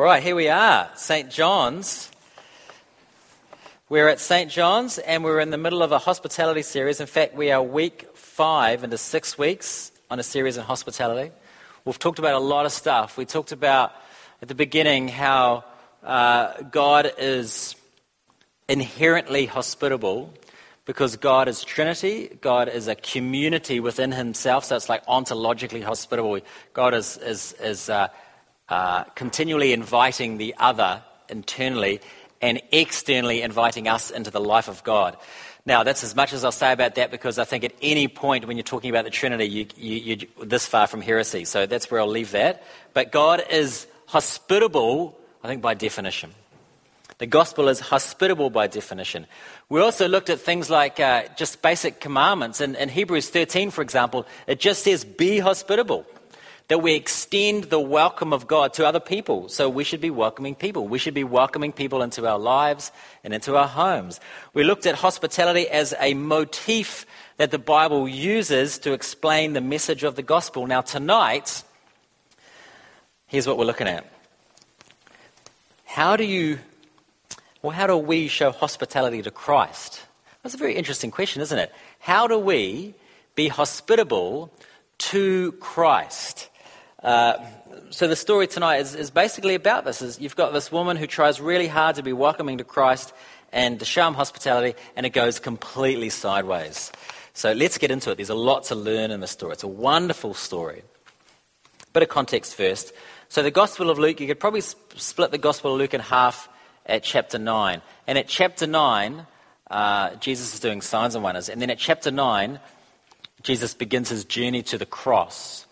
All right, here we are, St. John's. We're at St. John's and we're in the middle of a hospitality series. In fact, we are week five into six weeks on a series on hospitality. We've talked about a lot of stuff. We talked about at the beginning how uh, God is inherently hospitable because God is Trinity, God is a community within Himself, so it's like ontologically hospitable. God is, is, is uh, uh, continually inviting the other internally and externally inviting us into the life of God. Now, that's as much as I'll say about that because I think at any point when you're talking about the Trinity, you, you, you're this far from heresy. So that's where I'll leave that. But God is hospitable, I think, by definition. The gospel is hospitable by definition. We also looked at things like uh, just basic commandments. In, in Hebrews 13, for example, it just says, be hospitable. That we extend the welcome of God to other people. So we should be welcoming people. We should be welcoming people into our lives and into our homes. We looked at hospitality as a motif that the Bible uses to explain the message of the gospel. Now, tonight, here's what we're looking at. How do you well, how do we show hospitality to Christ? That's a very interesting question, isn't it? How do we be hospitable to Christ? Uh, so the story tonight is, is basically about this. Is you've got this woman who tries really hard to be welcoming to Christ and to show him hospitality, and it goes completely sideways. So let's get into it. There's a lot to learn in the story. It's a wonderful story. Bit of context first. So the Gospel of Luke, you could probably split the Gospel of Luke in half at chapter 9. And at chapter 9, uh, Jesus is doing signs and wonders. And then at chapter 9, Jesus begins his journey to the cross.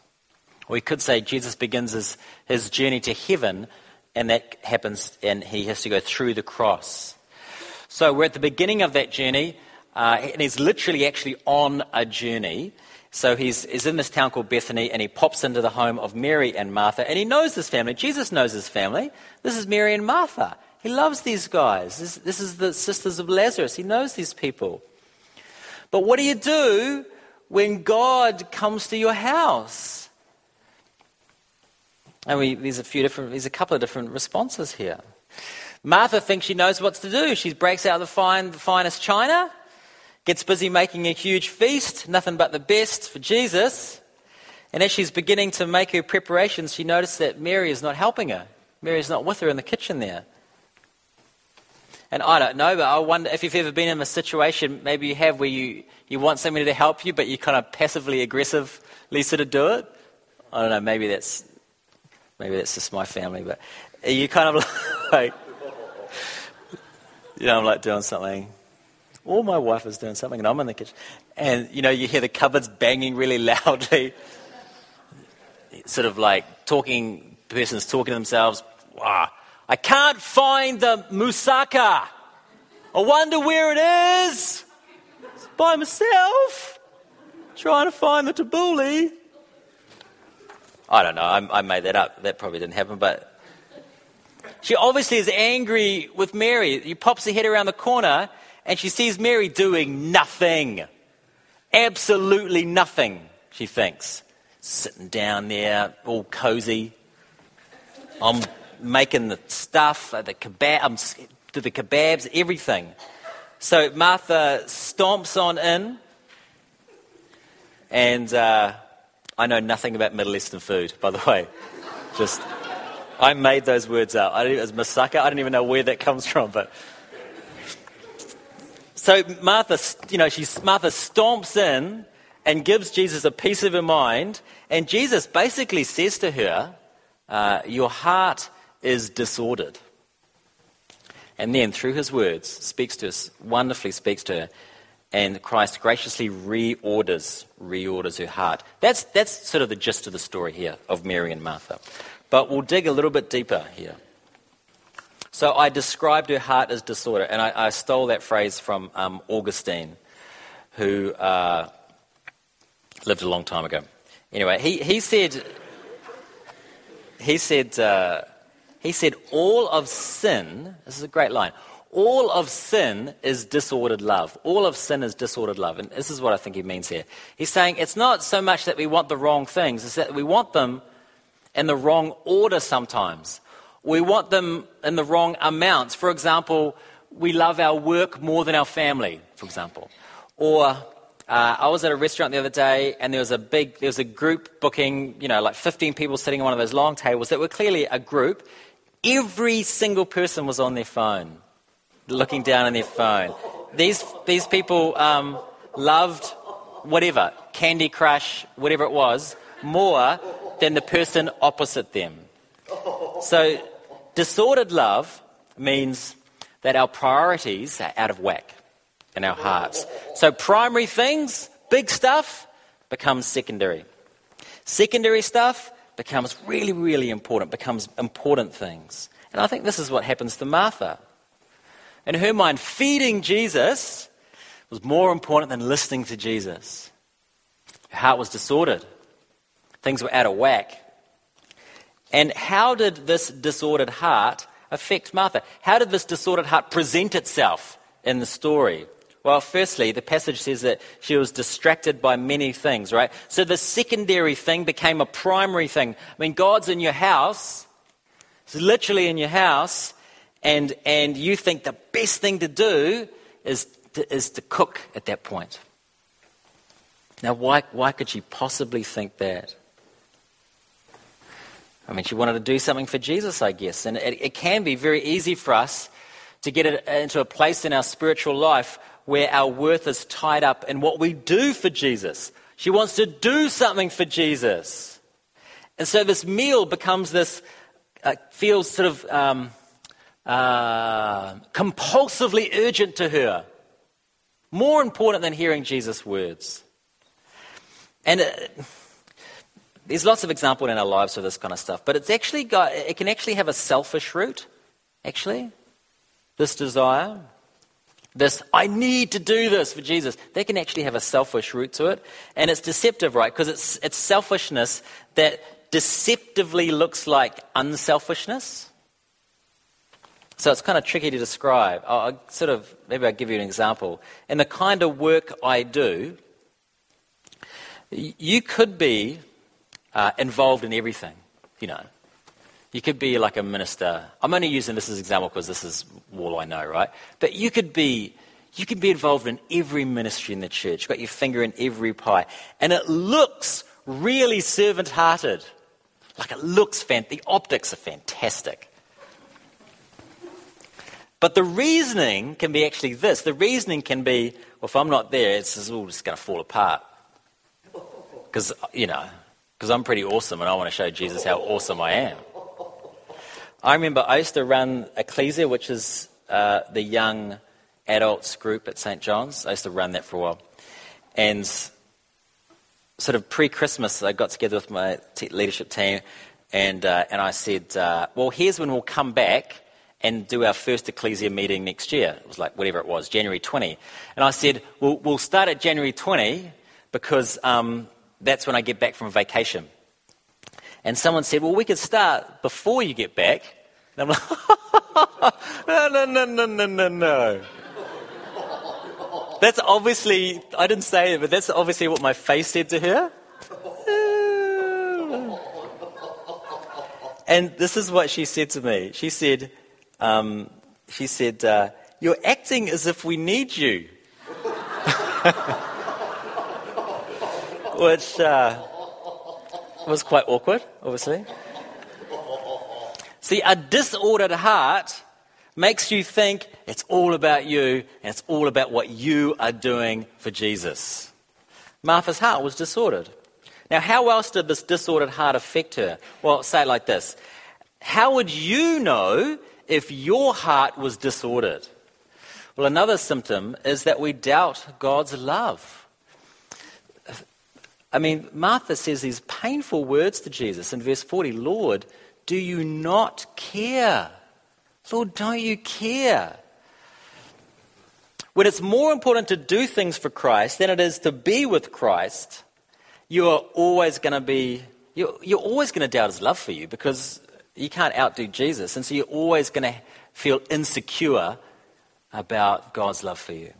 We could say Jesus begins his, his journey to heaven, and that happens, and he has to go through the cross. So we're at the beginning of that journey, uh, and he's literally actually on a journey. So he's, he's in this town called Bethany, and he pops into the home of Mary and Martha, and he knows this family. Jesus knows his family. This is Mary and Martha. He loves these guys. This, this is the sisters of Lazarus. He knows these people. But what do you do when God comes to your house? And we, there's a few different, there's a couple of different responses here. Martha thinks she knows what to do. She breaks out the, fine, the finest china, gets busy making a huge feast, nothing but the best for Jesus. And as she's beginning to make her preparations, she notices that Mary is not helping her. Mary is not with her in the kitchen there. And I don't know, but I wonder if you've ever been in a situation, maybe you have, where you, you want somebody to help you, but you're kind of passively aggressively sort of do it. I don't know, maybe that's, maybe that's just my family, but you kind of like, you know, I'm like doing something. Or my wife is doing something and I'm in the kitchen. And, you know, you hear the cupboards banging really loudly. sort of like talking, person's talking to themselves. Wow I can't find the moussaka. I wonder where it is. It's by myself, trying to find the tabbouleh. I don't know. I, I made that up. That probably didn't happen, but she obviously is angry with Mary. He pops her head around the corner and she sees Mary doing nothing. Absolutely nothing, she thinks. Sitting down there, all cozy. I'm making the stuff, the kebab, um, the kebabs, everything. So Martha stomps on in, and uh, I know nothing about Middle Eastern food, by the way. Just, I made those words up. I, was moussaka. I don't even know where that comes from, but. So Martha, you know, she's, Martha stomps in and gives Jesus a piece of her mind, and Jesus basically says to her, uh, "Your heart is disordered. And then, through his words, speaks to us, wonderfully speaks to her, and Christ graciously reorders, reorders her heart. That's, that's sort of the gist of the story here of Mary and Martha. But we'll dig a little bit deeper here. So I described her heart as disorder, and I, I stole that phrase from um, Augustine, who uh, lived a long time ago. Anyway, he, he said, he said, uh, he said, All of sin, this is a great line, all of sin is disordered love. All of sin is disordered love. And this is what I think he means here. He's saying it's not so much that we want the wrong things, it's that we want them in the wrong order sometimes. We want them in the wrong amounts. For example, we love our work more than our family, for example. Or uh, I was at a restaurant the other day and there was a big, there was a group booking, you know, like 15 people sitting on one of those long tables that were clearly a group. Every single person was on their phone, looking down on their phone. These, these people um, loved whatever, Candy Crush, whatever it was, more than the person opposite them. So, disordered love means that our priorities are out of whack in our hearts. So, primary things, big stuff, becomes secondary. Secondary stuff becomes really, really important, becomes important things. And I think this is what happens to Martha. In her mind, feeding Jesus was more important than listening to Jesus. Her heart was disordered, things were out of whack. And how did this disordered heart affect Martha? How did this disordered heart present itself in the story? Well, firstly, the passage says that she was distracted by many things, right? So the secondary thing became a primary thing. I mean, God's in your house, He's literally in your house, and, and you think the best thing to do is to, is to cook at that point. Now, why, why could she possibly think that? I mean, she wanted to do something for Jesus, I guess. And it, it can be very easy for us to get it into a place in our spiritual life where our worth is tied up in what we do for Jesus. She wants to do something for Jesus. And so this meal becomes this, uh, feels sort of um, uh, compulsively urgent to her. More important than hearing Jesus' words. And. Uh, there's lots of examples in our lives of this kind of stuff, but it's actually got, it can actually have a selfish root, actually. This desire, this, I need to do this for Jesus, that can actually have a selfish root to it. And it's deceptive, right? Because it's, it's selfishness that deceptively looks like unselfishness. So it's kind of tricky to describe. I'll, I'll sort of, maybe I'll give you an example. In the kind of work I do, you could be uh, involved in everything, you know. You could be like a minister. I'm only using this as an example because this is all I know, right? But you could be you could be involved in every ministry in the church. You've got your finger in every pie. And it looks really servant hearted. Like it looks fantastic. The optics are fantastic. But the reasoning can be actually this. The reasoning can be, well, if I'm not there, it's all just going to fall apart. Because, you know, because I'm pretty awesome and I want to show Jesus how awesome I am. I remember I used to run Ecclesia, which is uh, the young adults group at St. John's. I used to run that for a while. And sort of pre Christmas, I got together with my leadership team and, uh, and I said, uh, well, here's when we'll come back and do our first Ecclesia meeting next year. It was like whatever it was, January 20. And I said, well, we'll start at January 20 because um, that's when I get back from a vacation. And someone said, Well, we could start before you get back. And I'm like, No, no, no, no, no, no, no. That's obviously, I didn't say it, but that's obviously what my face said to her. and this is what she said to me. She said, um, she said, uh, You're acting as if we need you. which uh, was quite awkward, obviously. See, a disordered heart makes you think it's all about you and it's all about what you are doing for Jesus. Martha's heart was disordered. Now, how else did this disordered heart affect her? Well, say it like this How would you know if your heart was disordered? Well, another symptom is that we doubt God's love. I mean, Martha says these painful words to Jesus in verse 40 Lord, do you not care? Lord, don't you care? When it's more important to do things for Christ than it is to be with Christ, you are always going to be, you're, you're always going to doubt his love for you because you can't outdo Jesus. And so you're always going to feel insecure about God's love for you.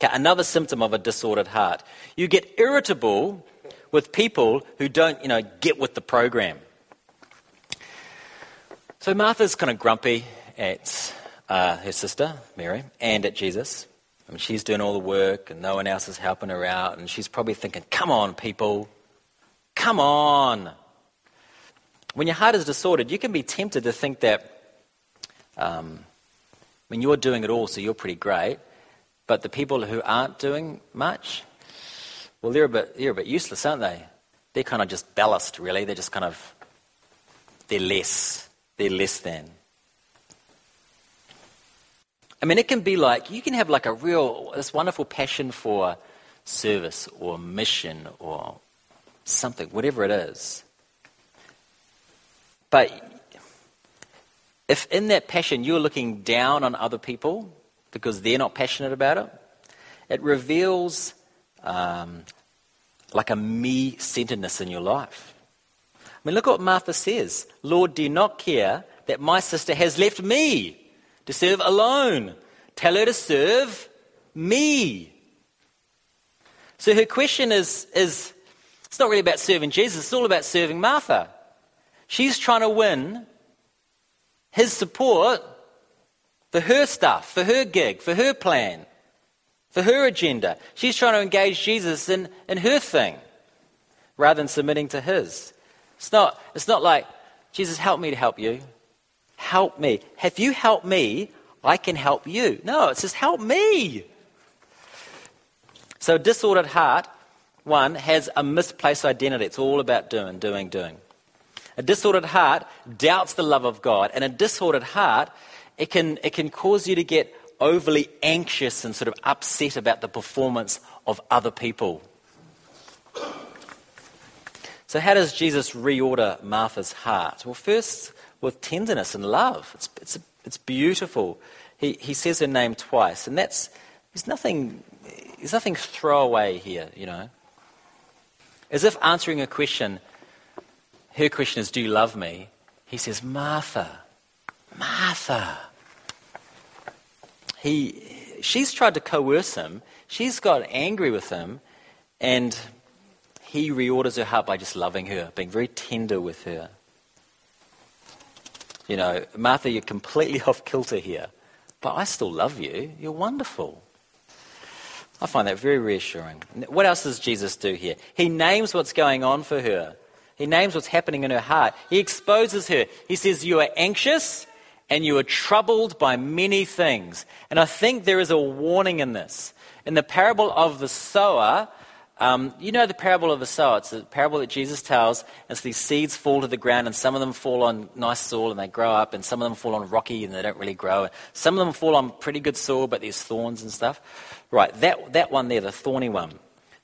Okay, another symptom of a disordered heart. You get irritable with people who don't, you know, get with the program. So Martha's kind of grumpy at uh, her sister, Mary, and at Jesus. I mean, she's doing all the work and no one else is helping her out. And she's probably thinking, come on, people. Come on. When your heart is disordered, you can be tempted to think that um, when you're doing it all, so you're pretty great, but the people who aren't doing much, well, they're a bit, they're a bit useless, aren't they? They're kind of just ballast, really. They're just kind of, they're less. They're less than. I mean, it can be like, you can have like a real, this wonderful passion for service or mission or something, whatever it is. But if in that passion you're looking down on other people because they're not passionate about it, it reveals um, like a me centeredness in your life. I mean, look what Martha says Lord, do not care that my sister has left me to serve alone? Tell her to serve me. So her question is, is it's not really about serving Jesus, it's all about serving Martha. She's trying to win his support for her stuff, for her gig, for her plan, for her agenda. She's trying to engage Jesus in, in her thing rather than submitting to his. It's not, it's not like, Jesus, help me to help you. Help me. Have you helped me? I can help you. No, it says, help me. So, disordered heart, one, has a misplaced identity. It's all about doing, doing, doing. A disordered heart doubts the love of God, and a disordered heart, it can, it can cause you to get overly anxious and sort of upset about the performance of other people. So, how does Jesus reorder Martha's heart? Well, first, with tenderness and love. It's, it's, it's beautiful. He, he says her name twice, and that's, there's nothing, there's nothing throwaway here, you know. As if answering a question her question is, Do you love me? He says, Martha, Martha. He, she's tried to coerce him. She's got angry with him. And he reorders her heart by just loving her, being very tender with her. You know, Martha, you're completely off kilter here, but I still love you. You're wonderful. I find that very reassuring. What else does Jesus do here? He names what's going on for her. He names what's happening in her heart. He exposes her. He says, You are anxious and you are troubled by many things. And I think there is a warning in this. In the parable of the sower, um, you know the parable of the sower. It's a parable that Jesus tells. And so these seeds fall to the ground, and some of them fall on nice soil and they grow up, and some of them fall on rocky and they don't really grow. Some of them fall on pretty good soil, but there's thorns and stuff. Right, that, that one there, the thorny one,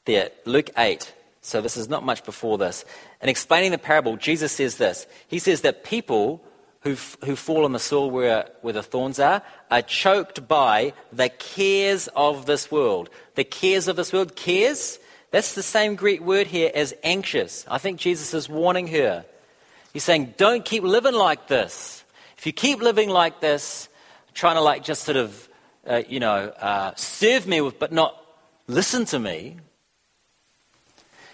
there, Luke 8. So this is not much before this. In explaining the parable, Jesus says this. He says that people who, fall on the soil where, where the thorns are are choked by the cares of this world. The cares of this world, cares, that's the same Greek word here as anxious. I think Jesus is warning her. He's saying, don't keep living like this. If you keep living like this, trying to like just sort of, uh, you know, uh, serve me with, but not listen to me,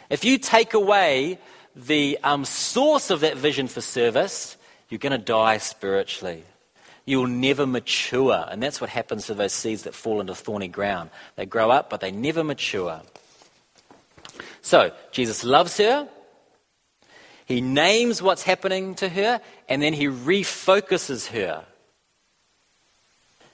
if you take away the um, source of that vision for service, you're going to die spiritually. You'll never mature. And that's what happens to those seeds that fall into thorny ground. They grow up, but they never mature. So, Jesus loves her. He names what's happening to her, and then he refocuses her.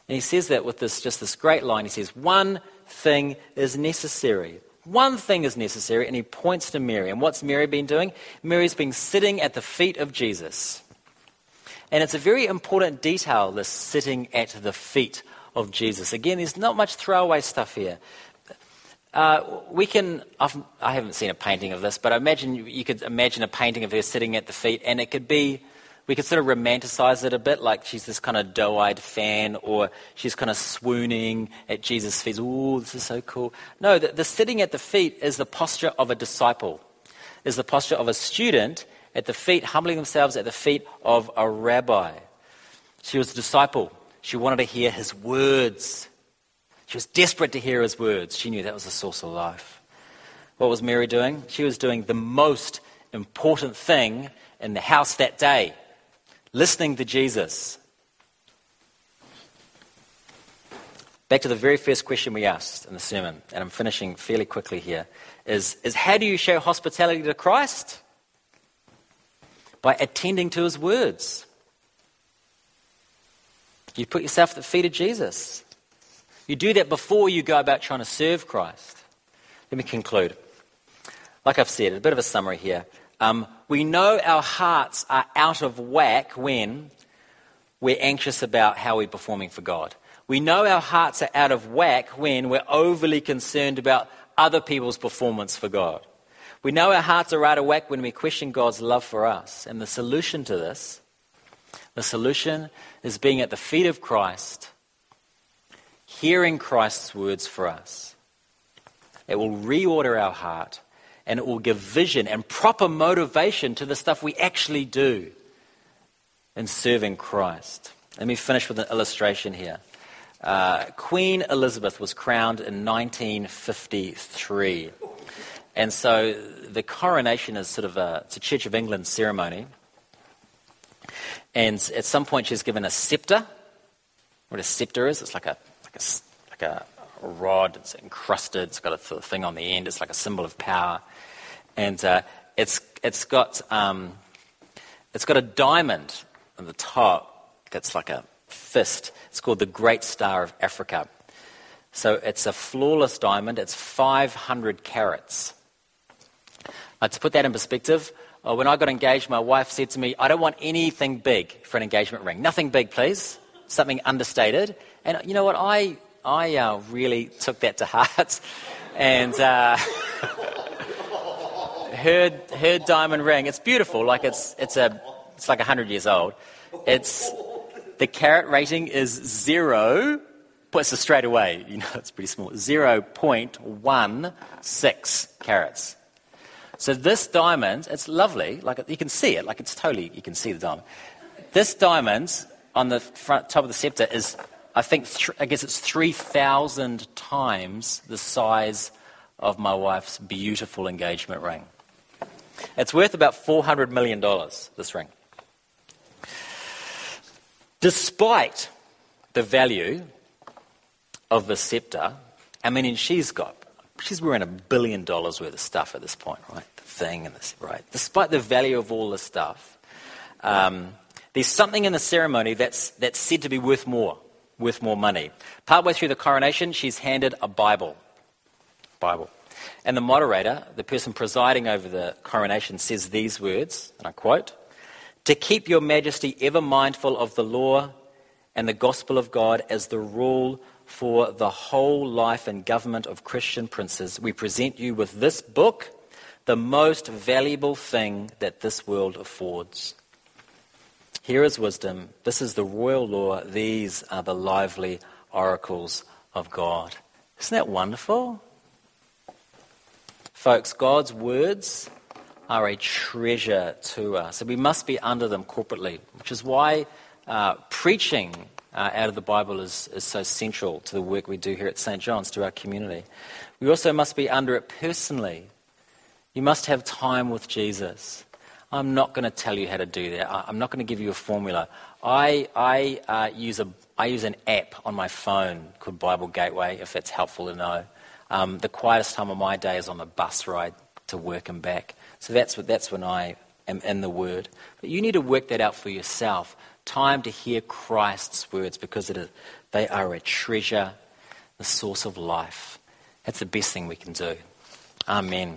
And he says that with this just this great line. He says, One thing is necessary. One thing is necessary, and he points to Mary. And what's Mary been doing? Mary's been sitting at the feet of Jesus. And it's a very important detail, this sitting at the feet of Jesus. Again, there's not much throwaway stuff here. Uh, we can, I've, I have not seen a painting of this, but I imagine you could imagine a painting of her sitting at the feet, and it could be we could sort of romanticize it a bit, like she's this kind of doe eyed fan, or she's kind of swooning at Jesus' feet. Ooh, this is so cool. No, the, the sitting at the feet is the posture of a disciple, is the posture of a student at the feet, humbling themselves at the feet of a rabbi. She was a disciple. She wanted to hear his words. She was desperate to hear his words. She knew that was the source of life. What was Mary doing? She was doing the most important thing in the house that day listening to Jesus. Back to the very first question we asked in the sermon, and I'm finishing fairly quickly here, is, is how do you show hospitality to Christ? By attending to his words. You put yourself at the feet of Jesus. You do that before you go about trying to serve Christ. Let me conclude. Like I've said, a bit of a summary here. Um, we know our hearts are out of whack when we're anxious about how we're performing for God. We know our hearts are out of whack when we're overly concerned about other people's performance for God. We know our hearts are out of whack when we question God's love for us. And the solution to this, the solution is being at the feet of Christ, hearing Christ's words for us. It will reorder our heart and it will give vision and proper motivation to the stuff we actually do in serving Christ. Let me finish with an illustration here. Uh, Queen Elizabeth was crowned in 1953. And so the coronation is sort of a, it's a Church of England ceremony. And at some point she's given a scepter. What a scepter is, it's like a, like a, like a rod, it's encrusted, it's got a thing on the end, it's like a symbol of power. And uh, it's, it's, got, um, it's got a diamond on the top that's like a fist. It's called the Great Star of Africa. So it's a flawless diamond. It's 500 carats. Uh, to put that in perspective, uh, when I got engaged, my wife said to me, I don't want anything big for an engagement ring. Nothing big, please. Something understated. And you know what? I, I uh, really took that to heart. and uh, her, her diamond ring, it's beautiful. Like it's, it's, a, it's like 100 years old. It's, the carat rating is zero. Puts it straight away. You know, it's pretty small. 0.16 carats. So this diamond, it's lovely. Like you can see it. Like it's totally, you can see the diamond. This diamond on the front top of the scepter is, I think, th- I guess it's 3,000 times the size of my wife's beautiful engagement ring. It's worth about $400 million, this ring. Despite the value of the scepter, I mean, she's got, she's wearing a billion dollars worth of stuff at this point, right? The thing and this, right? Despite the value of all the stuff, um, there's something in the ceremony that's, that's said to be worth more, worth more money. Partway through the coronation, she's handed a Bible. Bible. And the moderator, the person presiding over the coronation, says these words, and I quote, to keep your majesty ever mindful of the law and the gospel of God as the rule for the whole life and government of Christian princes, we present you with this book, the most valuable thing that this world affords. Here is wisdom. This is the royal law. These are the lively oracles of God. Isn't that wonderful? Folks, God's words are a treasure to us. And we must be under them corporately, which is why uh, preaching uh, out of the Bible is, is so central to the work we do here at St. John's, to our community. We also must be under it personally. You must have time with Jesus. I'm not going to tell you how to do that. I'm not going to give you a formula. I, I, uh, use a, I use an app on my phone called Bible Gateway, if it's helpful to know. Um, the quietest time of my day is on the bus ride to work and back. So that's, what, that's when I am in the Word. But you need to work that out for yourself. Time to hear Christ's words because they are a treasure, the source of life. That's the best thing we can do. Amen.